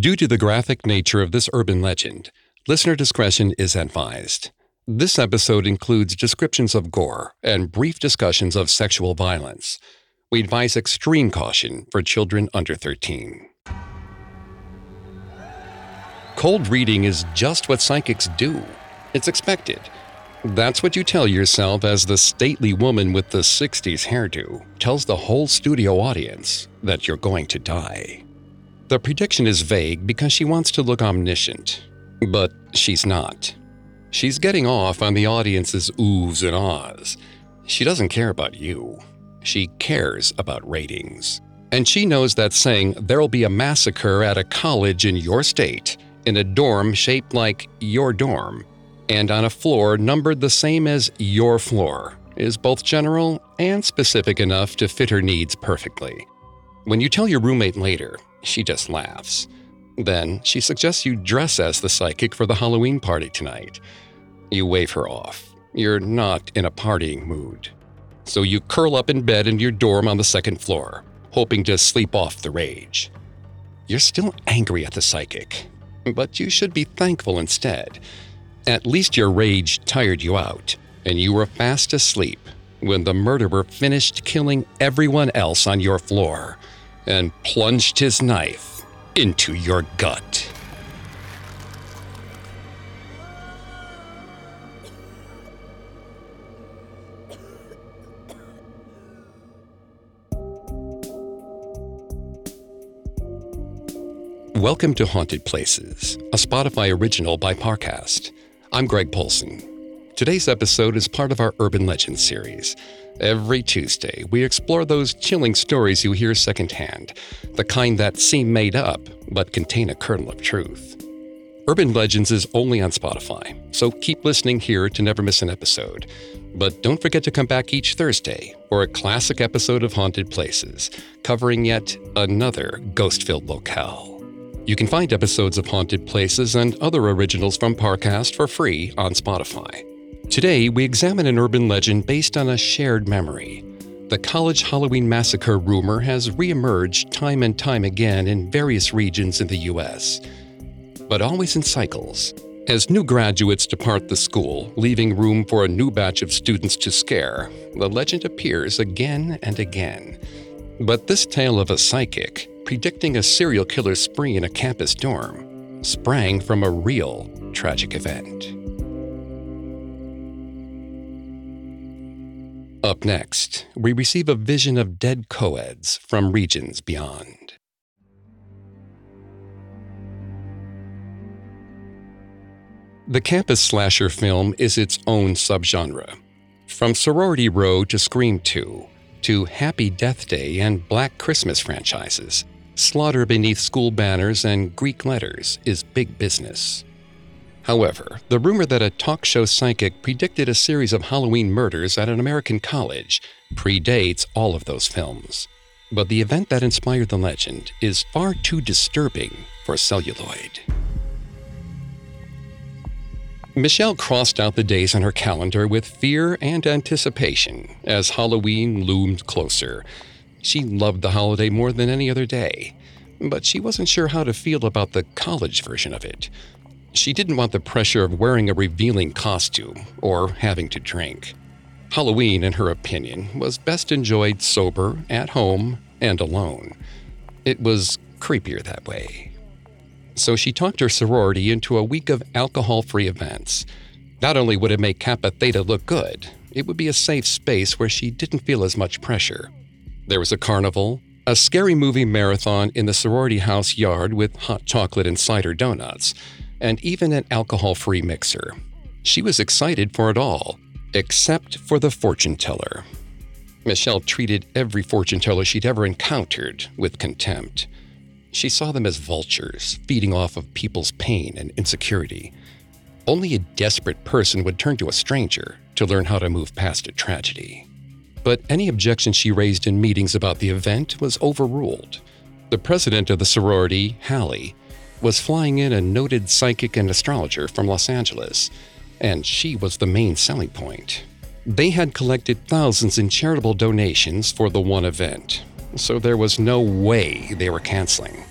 Due to the graphic nature of this urban legend, listener discretion is advised. This episode includes descriptions of gore and brief discussions of sexual violence. We advise extreme caution for children under 13. Cold reading is just what psychics do. It's expected. That's what you tell yourself as the stately woman with the 60s hairdo tells the whole studio audience that you're going to die. The prediction is vague because she wants to look omniscient, but she's not. She's getting off on the audience's oohs and ahs. She doesn't care about you. She cares about ratings. And she knows that saying there'll be a massacre at a college in your state, in a dorm shaped like your dorm, and on a floor numbered the same as your floor, is both general and specific enough to fit her needs perfectly. When you tell your roommate later, she just laughs. Then she suggests you dress as the psychic for the Halloween party tonight. You wave her off. You're not in a partying mood. So you curl up in bed in your dorm on the second floor, hoping to sleep off the rage. You're still angry at the psychic, but you should be thankful instead. At least your rage tired you out, and you were fast asleep when the murderer finished killing everyone else on your floor and plunged his knife into your gut. Welcome to Haunted Places, a Spotify original by Parcast. I'm Greg Polcyn. Today's episode is part of our Urban Legends series. Every Tuesday, we explore those chilling stories you hear secondhand, the kind that seem made up but contain a kernel of truth. Urban Legends is only on Spotify, so keep listening here to never miss an episode. But don't forget to come back each Thursday for a classic episode of Haunted Places, covering yet another ghost filled locale. You can find episodes of Haunted Places and other originals from Parcast for free on Spotify. Today, we examine an urban legend based on a shared memory. The college Halloween massacre rumor has reemerged time and time again in various regions in the U.S., but always in cycles. As new graduates depart the school, leaving room for a new batch of students to scare, the legend appears again and again. But this tale of a psychic predicting a serial killer spree in a campus dorm sprang from a real tragic event. Up next, we receive a vision of dead co-eds from regions beyond. The campus slasher film is its own subgenre. From Sorority Row to Scream 2, to Happy Death Day and Black Christmas franchises, slaughter beneath school banners and Greek letters is big business. However, the rumor that a talk show psychic predicted a series of Halloween murders at an American college predates all of those films. But the event that inspired the legend is far too disturbing for celluloid. Michelle crossed out the days on her calendar with fear and anticipation as Halloween loomed closer. She loved the holiday more than any other day, but she wasn't sure how to feel about the college version of it. She didn't want the pressure of wearing a revealing costume or having to drink. Halloween, in her opinion, was best enjoyed sober, at home, and alone. It was creepier that way. So she talked her sorority into a week of alcohol free events. Not only would it make Kappa Theta look good, it would be a safe space where she didn't feel as much pressure. There was a carnival, a scary movie marathon in the sorority house yard with hot chocolate and cider donuts, and even an alcohol free mixer. She was excited for it all, except for the fortune teller. Michelle treated every fortune teller she'd ever encountered with contempt. She saw them as vultures, feeding off of people's pain and insecurity. Only a desperate person would turn to a stranger to learn how to move past a tragedy. But any objection she raised in meetings about the event was overruled. The president of the sorority, Hallie, was flying in a noted psychic and astrologer from Los Angeles, and she was the main selling point. They had collected thousands in charitable donations for the one event, so there was no way they were canceling.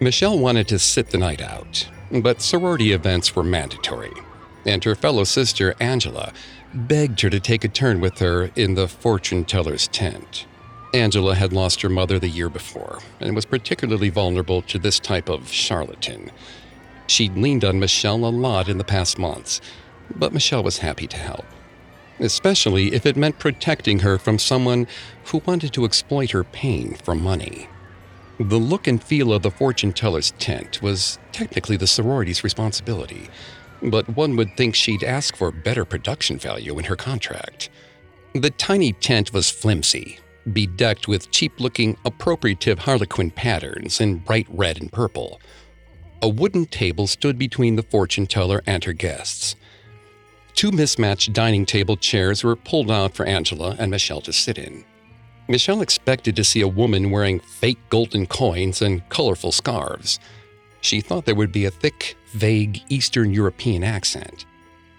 Michelle wanted to sit the night out, but sorority events were mandatory, and her fellow sister, Angela, begged her to take a turn with her in the fortune teller's tent. Angela had lost her mother the year before and was particularly vulnerable to this type of charlatan. She'd leaned on Michelle a lot in the past months, but Michelle was happy to help, especially if it meant protecting her from someone who wanted to exploit her pain for money. The look and feel of the fortune teller's tent was technically the sorority's responsibility, but one would think she'd ask for better production value in her contract. The tiny tent was flimsy, bedecked with cheap looking appropriative harlequin patterns in bright red and purple. A wooden table stood between the fortune teller and her guests. Two mismatched dining table chairs were pulled out for Angela and Michelle to sit in. Michelle expected to see a woman wearing fake golden coins and colorful scarves. She thought there would be a thick, vague Eastern European accent.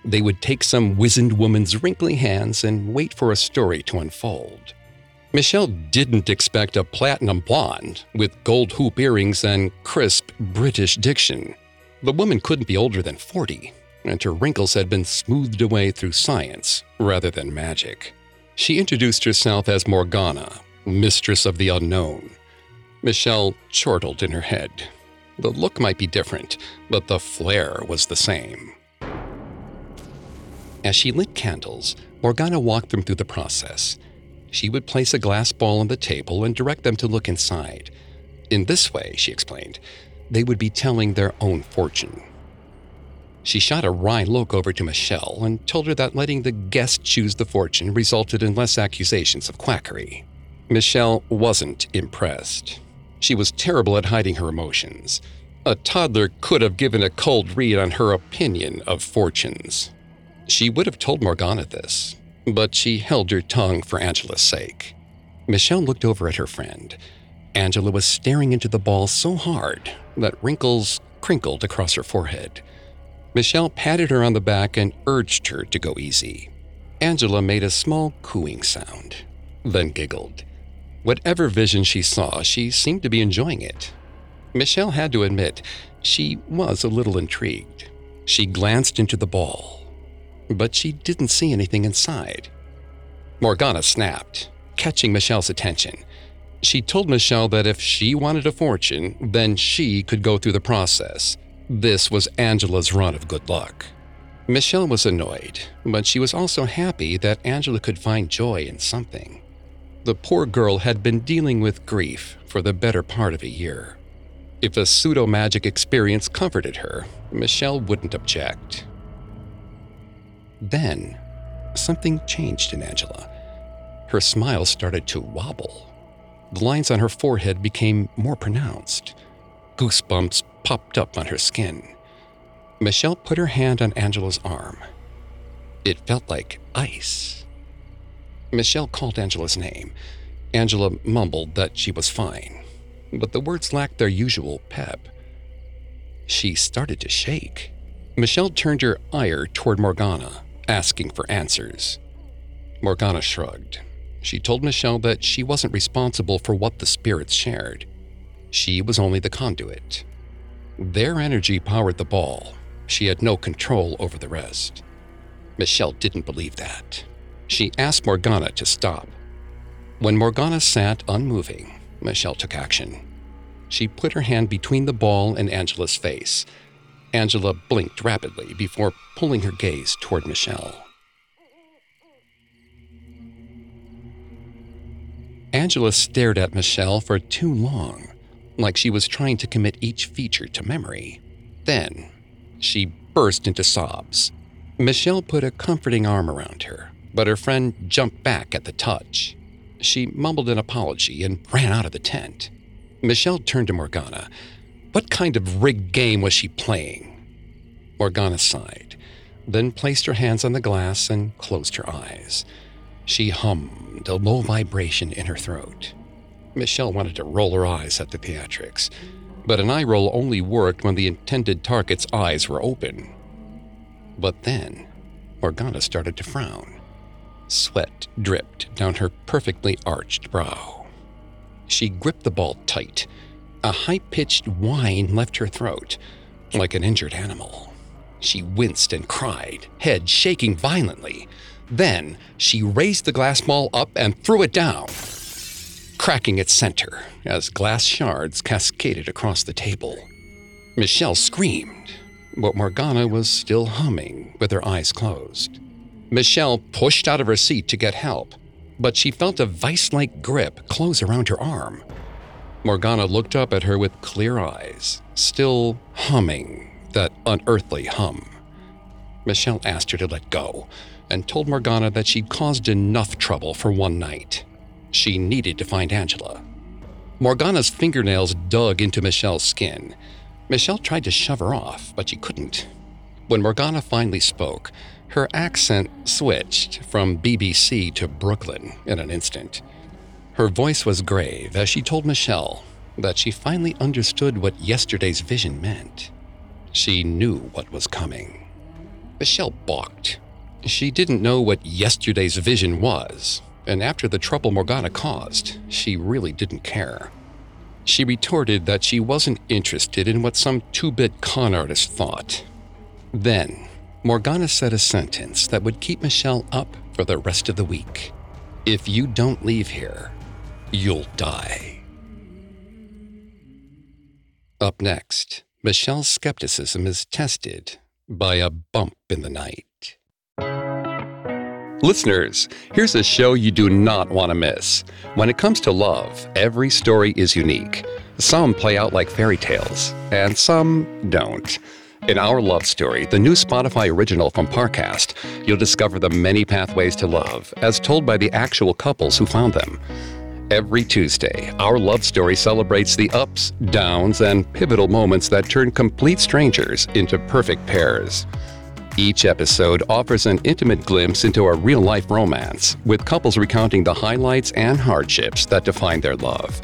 They would take some wizened woman's wrinkly hands and wait for a story to unfold. Michelle didn't expect a platinum blonde with gold hoop earrings and crisp British diction. The woman couldn't be older than 40, and her wrinkles had been smoothed away through science rather than magic. She introduced herself as Morgana, mistress of the unknown. Michelle chortled in her head. The look might be different, but the flair was the same. As she lit candles, Morgana walked them through the process. She would place a glass ball on the table and direct them to look inside. In this way, she explained, they would be telling their own fortune. She shot a wry look over to Michelle and told her that letting the guest choose the fortune resulted in less accusations of quackery. Michelle wasn't impressed. She was terrible at hiding her emotions. A toddler could have given a cold read on her opinion of fortunes. She would have told Morgana this, but she held her tongue for Angela's sake. Michelle looked over at her friend. Angela was staring into the ball so hard that wrinkles crinkled across her forehead. Michelle patted her on the back and urged her to go easy. Angela made a small cooing sound, then giggled. Whatever vision she saw, she seemed to be enjoying it. Michelle had to admit, she was a little intrigued. She glanced into the ball, but she didn't see anything inside. Morgana snapped, catching Michelle's attention. She told Michelle that if she wanted a fortune, then she could go through the process, this was Angela's run of good luck. Michelle was annoyed, but she was also happy that Angela could find joy in something. The poor girl had been dealing with grief for the better part of a year. If a pseudo magic experience comforted her, Michelle wouldn't object. Then, something changed in Angela. Her smile started to wobble. The lines on her forehead became more pronounced. Goosebumps popped up on her skin. Michelle put her hand on Angela's arm. It felt like ice. Michelle called Angela's name. Angela mumbled that she was fine, but the words lacked their usual pep. She started to shake. Michelle turned her ire toward Morgana, asking for answers. Morgana shrugged. She told Michelle that she wasn't responsible for what the spirits shared. She was only the conduit. Their energy powered the ball. She had no control over the rest. Michelle didn't believe that. She asked Morgana to stop. When Morgana sat unmoving, Michelle took action. She put her hand between the ball and Angela's face. Angela blinked rapidly before pulling her gaze toward Michelle. Angela stared at Michelle for too long like she was trying to commit each feature to memory. Then, she burst into sobs. Michelle put a comforting arm around her, but her friend jumped back at the touch. She mumbled an apology and ran out of the tent. Michelle turned to Morgana. What kind of rigged game was she playing? Morgana sighed, then placed her hands on the glass and closed her eyes. She hummed, a low vibration in her throat. Michelle wanted to roll her eyes at the theatrics, but an eye roll only worked when the intended target's eyes were open. But then, Morgana started to frown. Sweat dripped down her perfectly arched brow. She gripped the ball tight. A high pitched whine left her throat, like an injured animal. She winced and cried, head shaking violently. Then she raised the glass ball up and threw it down, cracking its center as glass shards cascaded across the table. Michelle screamed, but Morgana was still humming with her eyes closed. Michelle pushed out of her seat to get help, but she felt a vice like grip close around her arm. Morgana looked up at her with clear eyes, still humming that unearthly hum. Michelle asked her to let go and told Morgana that she'd caused enough trouble for one night. She needed to find Angela. Morgana's fingernails dug into Michelle's skin. Michelle tried to shove her off, but she couldn't. When Morgana finally spoke, her accent switched from BBC to Brooklyn in an instant. Her voice was grave as she told Michelle that she finally understood what yesterday's vision meant. She knew what was coming. Michelle balked. She didn't know what yesterday's vision was, and after the trouble Morgana caused, she really didn't care. She retorted that she wasn't interested in what some two bit con artist thought. Then, Morgana said a sentence that would keep Michelle up for the rest of the week. If you don't leave here, you'll die. Up next, Michelle's skepticism is tested by a bump in the night. Listeners, here's a show you do not want to miss. When it comes to love, every story is unique. Some play out like fairy tales, and some don't. In Our Love Story, the new Spotify original from Parcast, you'll discover the many pathways to love, as told by the actual couples who found them. Every Tuesday, Our Love Story celebrates the ups, downs, and pivotal moments that turn complete strangers into perfect pairs. Each episode offers an intimate glimpse into a real life romance, with couples recounting the highlights and hardships that define their love.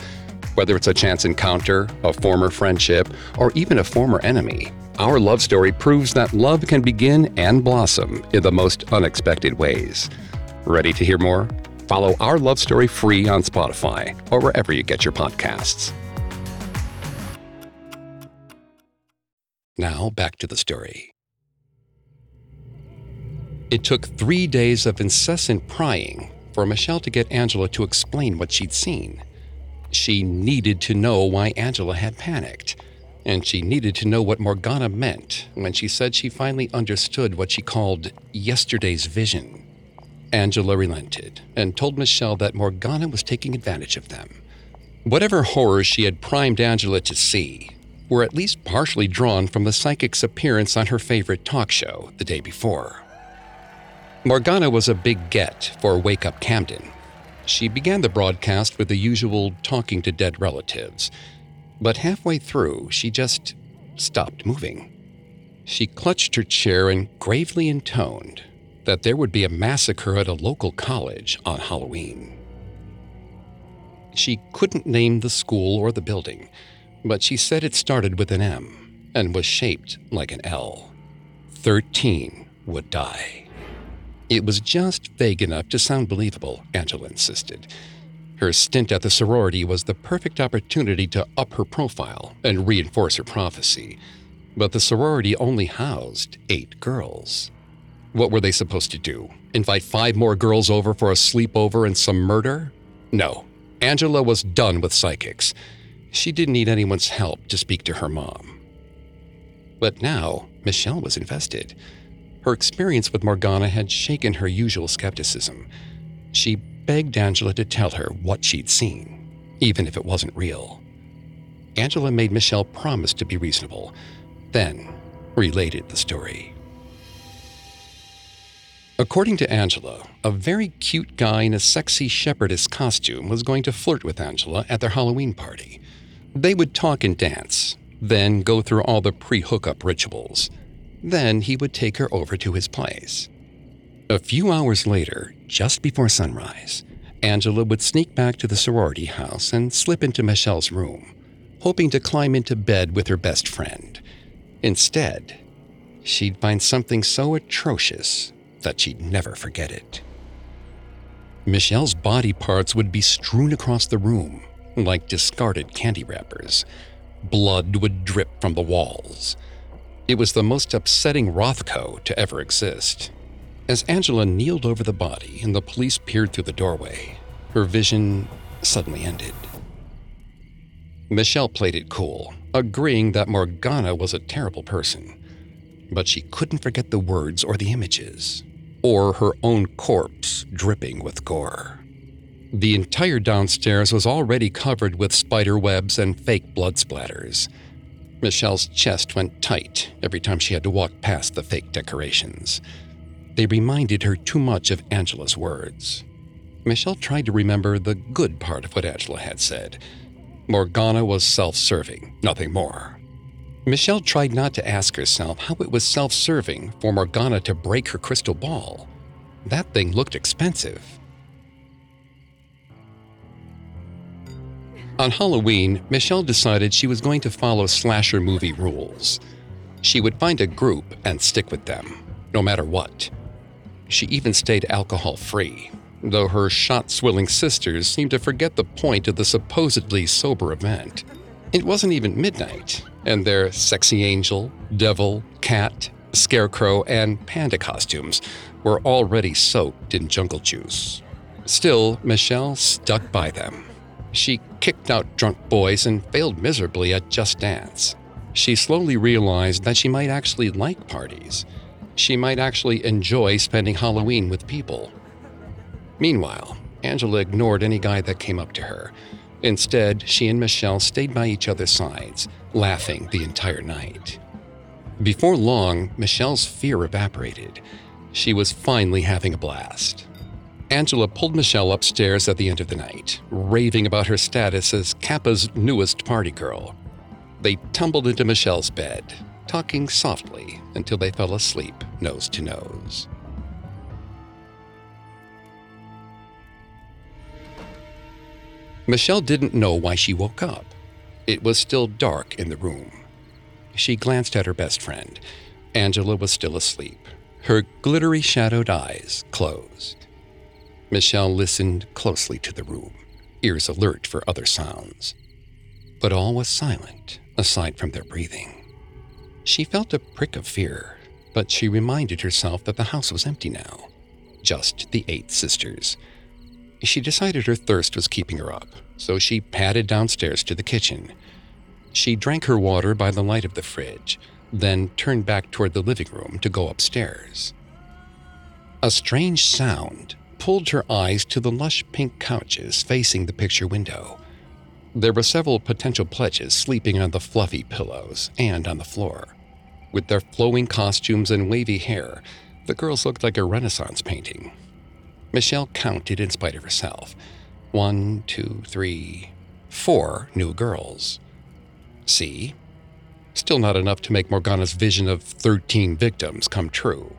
Whether it's a chance encounter, a former friendship, or even a former enemy, our love story proves that love can begin and blossom in the most unexpected ways. Ready to hear more? Follow Our Love Story free on Spotify or wherever you get your podcasts. Now, back to the story. It took three days of incessant prying for Michelle to get Angela to explain what she'd seen. She needed to know why Angela had panicked, and she needed to know what Morgana meant when she said she finally understood what she called yesterday's vision. Angela relented and told Michelle that Morgana was taking advantage of them. Whatever horrors she had primed Angela to see were at least partially drawn from the psychic's appearance on her favorite talk show the day before. Morgana was a big get for Wake Up Camden. She began the broadcast with the usual talking to dead relatives, but halfway through, she just stopped moving. She clutched her chair and gravely intoned that there would be a massacre at a local college on Halloween. She couldn't name the school or the building, but she said it started with an M and was shaped like an L. Thirteen would die. It was just vague enough to sound believable, Angela insisted. Her stint at the sorority was the perfect opportunity to up her profile and reinforce her prophecy. But the sorority only housed eight girls. What were they supposed to do? Invite five more girls over for a sleepover and some murder? No. Angela was done with psychics. She didn't need anyone's help to speak to her mom. But now, Michelle was invested. Her experience with Morgana had shaken her usual skepticism. She begged Angela to tell her what she'd seen, even if it wasn't real. Angela made Michelle promise to be reasonable, then related the story. According to Angela, a very cute guy in a sexy shepherdess costume was going to flirt with Angela at their Halloween party. They would talk and dance, then go through all the pre hookup rituals. Then he would take her over to his place. A few hours later, just before sunrise, Angela would sneak back to the sorority house and slip into Michelle's room, hoping to climb into bed with her best friend. Instead, she'd find something so atrocious that she'd never forget it. Michelle's body parts would be strewn across the room, like discarded candy wrappers. Blood would drip from the walls. It was the most upsetting Rothko to ever exist. As Angela kneeled over the body and the police peered through the doorway, her vision suddenly ended. Michelle played it cool, agreeing that Morgana was a terrible person. But she couldn't forget the words or the images, or her own corpse dripping with gore. The entire downstairs was already covered with spider webs and fake blood splatters. Michelle's chest went tight every time she had to walk past the fake decorations. They reminded her too much of Angela's words. Michelle tried to remember the good part of what Angela had said. Morgana was self serving, nothing more. Michelle tried not to ask herself how it was self serving for Morgana to break her crystal ball. That thing looked expensive. On Halloween, Michelle decided she was going to follow slasher movie rules. She would find a group and stick with them, no matter what. She even stayed alcohol free, though her shot swilling sisters seemed to forget the point of the supposedly sober event. It wasn't even midnight, and their sexy angel, devil, cat, scarecrow, and panda costumes were already soaked in jungle juice. Still, Michelle stuck by them she kicked out drunk boys and failed miserably at Just Dance. She slowly realized that she might actually like parties. She might actually enjoy spending Halloween with people. Meanwhile, Angela ignored any guy that came up to her. Instead, she and Michelle stayed by each other's sides, laughing the entire night. Before long, Michelle's fear evaporated. She was finally having a blast. Angela pulled Michelle upstairs at the end of the night, raving about her status as Kappa's newest party girl. They tumbled into Michelle's bed, talking softly until they fell asleep nose to nose. Michelle didn't know why she woke up. It was still dark in the room. She glanced at her best friend. Angela was still asleep, her glittery shadowed eyes closed. Michelle listened closely to the room, ears alert for other sounds. But all was silent, aside from their breathing. She felt a prick of fear, but she reminded herself that the house was empty now. Just the eight sisters. She decided her thirst was keeping her up, so she padded downstairs to the kitchen. She drank her water by the light of the fridge, then turned back toward the living room to go upstairs. A strange sound pulled her eyes to the lush pink couches facing the picture window. There were several potential pledges sleeping on the fluffy pillows and on the floor. With their flowing costumes and wavy hair, the girls looked like a Renaissance painting. Michelle counted in spite of herself. One, two, three, four new girls. See? Still not enough to make Morgana's vision of 13 victims come true.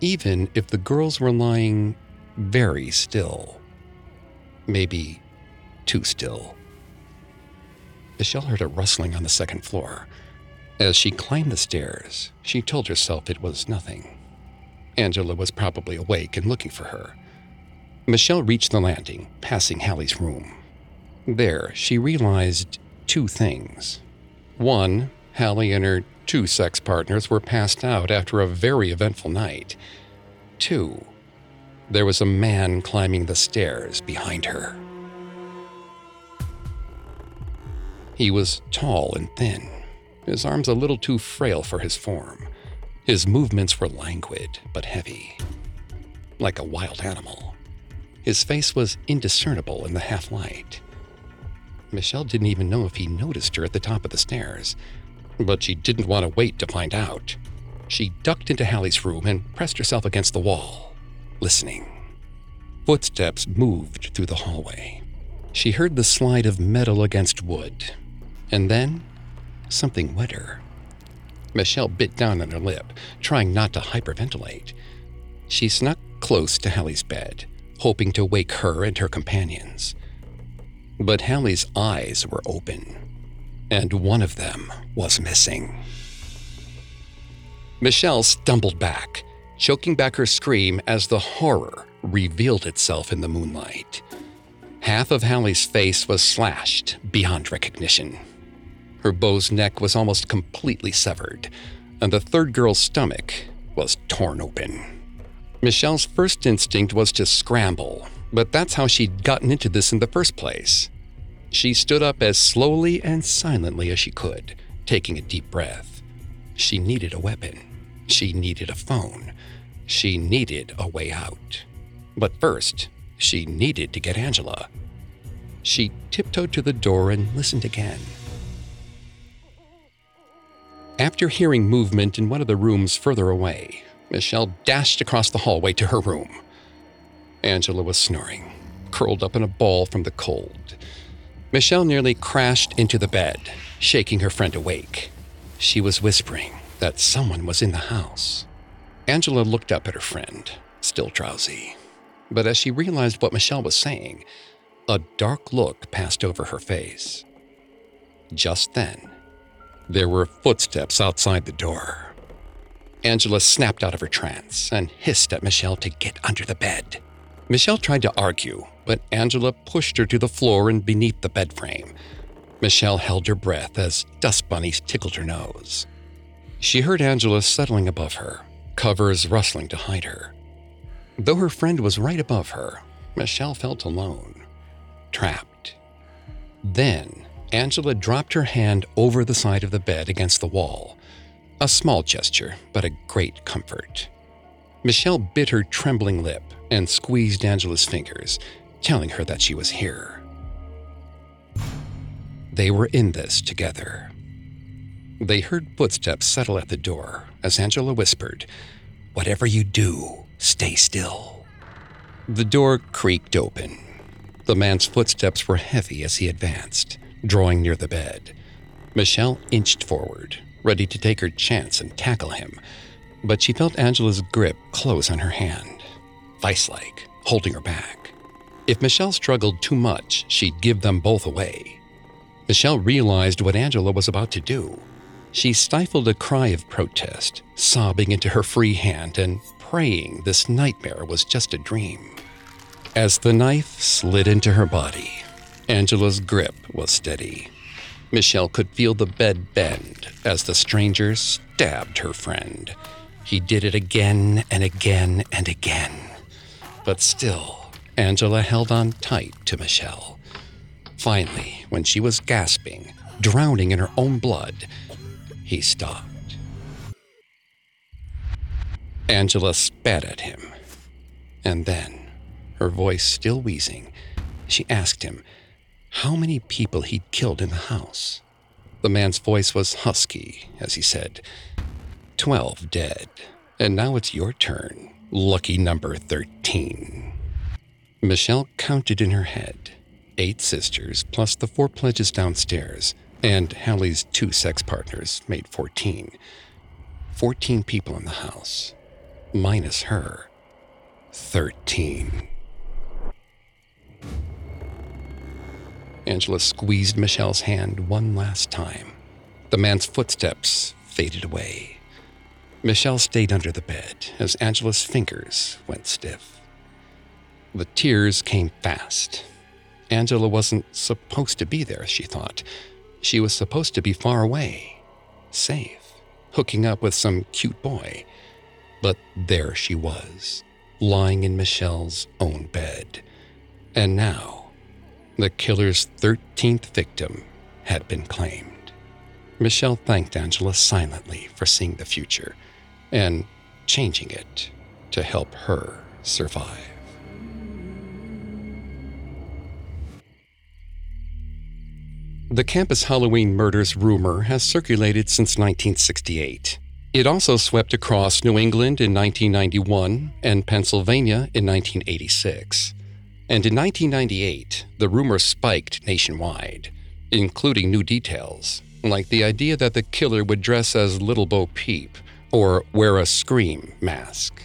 Even if the girls were lying very still. Maybe too still. Michelle heard a rustling on the second floor. As she climbed the stairs, she told herself it was nothing. Angela was probably awake and looking for her. Michelle reached the landing, passing Hallie's room. There, she realized two things. One, Hallie and her two sex partners were passed out after a very eventful night. Two, there was a man climbing the stairs behind her. He was tall and thin, his arms a little too frail for his form. His movements were languid but heavy, like a wild animal. His face was indiscernible in the half light. Michelle didn't even know if he noticed her at the top of the stairs, but she didn't want to wait to find out. She ducked into Hallie's room and pressed herself against the wall listening. Footsteps moved through the hallway. She heard the slide of metal against wood, and then something wetter. Michelle bit down on her lip, trying not to hyperventilate. She snuck close to Hallie's bed, hoping to wake her and her companions. But Hallie's eyes were open, and one of them was missing. Michelle stumbled back, choking back her scream as the horror revealed itself in the moonlight. Half of Hallie's face was slashed beyond recognition. Her beau's neck was almost completely severed, and the third girl's stomach was torn open. Michelle's first instinct was to scramble, but that's how she'd gotten into this in the first place. She stood up as slowly and silently as she could, taking a deep breath. She needed a weapon. She needed a phone. She needed a way out. But first, she needed to get Angela. She tiptoed to the door and listened again. After hearing movement in one of the rooms further away, Michelle dashed across the hallway to her room. Angela was snoring, curled up in a ball from the cold. Michelle nearly crashed into the bed, shaking her friend awake. She was whispering that someone was in the house. Angela looked up at her friend, still drowsy. But as she realized what Michelle was saying, a dark look passed over her face. Just then, there were footsteps outside the door. Angela snapped out of her trance and hissed at Michelle to get under the bed. Michelle tried to argue, but Angela pushed her to the floor and beneath the bed frame. Michelle held her breath as dust bunnies tickled her nose. She heard Angela settling above her, covers rustling to hide her. Though her friend was right above her, Michelle felt alone, trapped. Then Angela dropped her hand over the side of the bed against the wall. A small gesture, but a great comfort. Michelle bit her trembling lip and squeezed Angela's fingers, telling her that she was here. They were in this together. They heard footsteps settle at the door as Angela whispered, Whatever you do, stay still. The door creaked open. The man's footsteps were heavy as he advanced drawing near the bed. Michelle inched forward, ready to take her chance and tackle him, but she felt Angela's grip close on her hand, vice like, holding her back. If Michelle struggled too much, she'd give them both away. Michelle realized what Angela was about to do. She stifled a cry of protest, sobbing into her free hand and praying this nightmare was just a dream. As the knife slid into her body, Angela's grip was steady. Michelle could feel the bed bend as the stranger stabbed her friend. He did it again and again and again. But still, Angela held on tight to Michelle. Finally, when she was gasping, drowning in her own blood, he stopped. Angela spat at him. And then, her voice still wheezing, she asked him how many people he'd killed in the house. The man's voice was husky as he said, Twelve dead, and now it's your turn, lucky number 13. Michelle counted in her head eight sisters plus the four pledges downstairs, and Hallie's two sex partners made 14. 14 people in the house, minus her. 13. Angela squeezed Michelle's hand one last time. The man's footsteps faded away. Michelle stayed under the bed as Angela's fingers went stiff. The tears came fast. Angela wasn't supposed to be there, she thought. She was supposed to be far away, safe, hooking up with some cute boy. But there she was, lying in Michelle's own bed. And now, the killer's 13th victim had been claimed. Michelle thanked Angela silently for seeing the future and changing it to help her survive. The campus Halloween murders rumor has circulated since 1968. It also swept across New England in 1991 and Pennsylvania in 1986. And in 1998, the rumor spiked nationwide, including new details, like the idea that the killer would dress as Little Bo Peep or wear a Scream mask.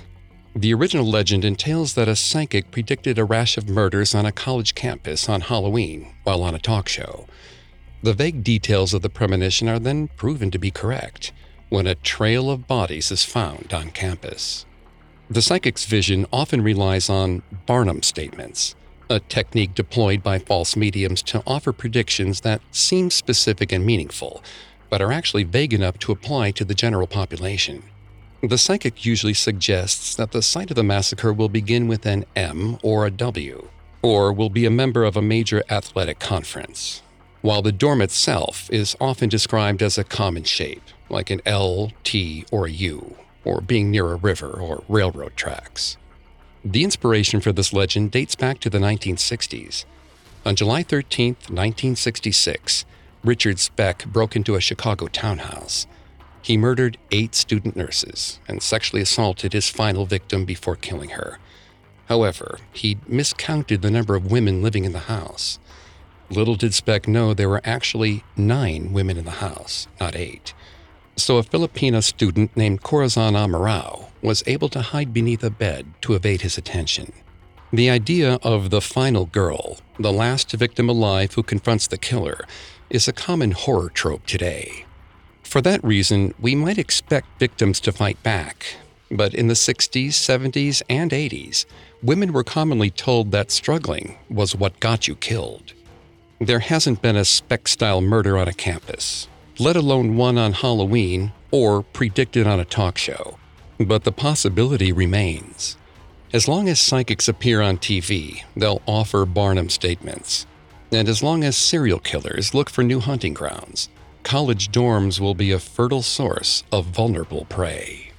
The original legend entails that a psychic predicted a rash of murders on a college campus on Halloween while on a talk show. The vague details of the premonition are then proven to be correct when a trail of bodies is found on campus. The psychic's vision often relies on Barnum statements, a technique deployed by false mediums to offer predictions that seem specific and meaningful, but are actually vague enough to apply to the general population. The psychic usually suggests that the site of the massacre will begin with an M or a W, or will be a member of a major athletic conference, while the dorm itself is often described as a common shape, like an L, T, or a U, or being near a river or railroad tracks. The inspiration for this legend dates back to the 1960s. On July 13, 1966, Richard Speck broke into a Chicago townhouse. He murdered eight student nurses and sexually assaulted his final victim before killing her. However, he miscounted the number of women living in the house. Little did Speck know there were actually nine women in the house, not eight. So a Filipina student named Corazon Amurao was able to hide beneath a bed to evade his attention. The idea of the final girl, the last victim alive who confronts the killer, is a common horror trope today. For that reason, we might expect victims to fight back. But in the 60s, 70s, and 80s, women were commonly told that struggling was what got you killed. There hasn't been a Speck style murder on a campus, let alone one on Halloween or predicted on a talk show. But the possibility remains. As long as psychics appear on TV, they'll offer Barnum statements. And as long as serial killers look for new hunting grounds, college dorms will be a fertile source of vulnerable prey.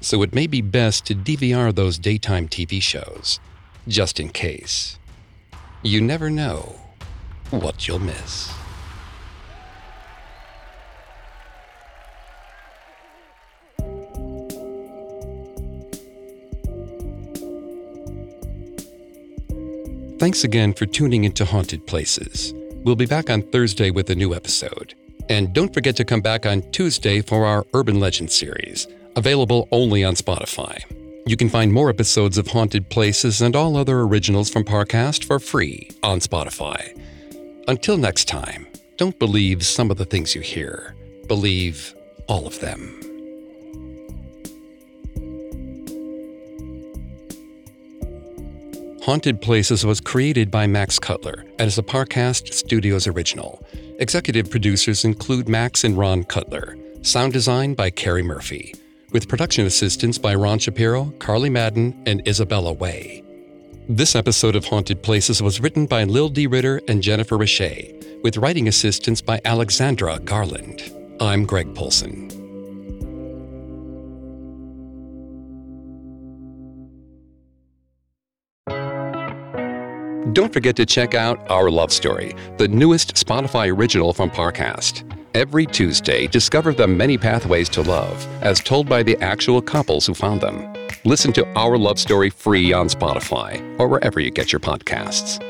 So it may be best to DVR those daytime TV shows, just in case. You never know what you'll miss. Thanks again for tuning into Haunted Places. We'll be back on Thursday with a new episode. And don't forget to come back on Tuesday for our Urban Legend series, available only on Spotify. You can find more episodes of Haunted Places and all other originals from Parcast for free on Spotify. Until next time, don't believe some of the things you hear, believe all of them. Haunted Places was created by Max Cutler and is a Parcast Studios original. Executive producers include Max and Ron Cutler. Sound design by Carrie Murphy. With production assistance by Ron Shapiro, Carly Madden, and Isabella Way. This episode of Haunted Places was written by Lil D. Ritter and Jennifer Richey, with writing assistance by Alexandra Garland. I'm Greg Polcyn. Don't forget to check out Our Love Story, the newest Spotify original from Parcast. Every Tuesday, discover the many pathways to love, as told by the actual couples who found them. Listen to Our Love Story free on Spotify or wherever you get your podcasts.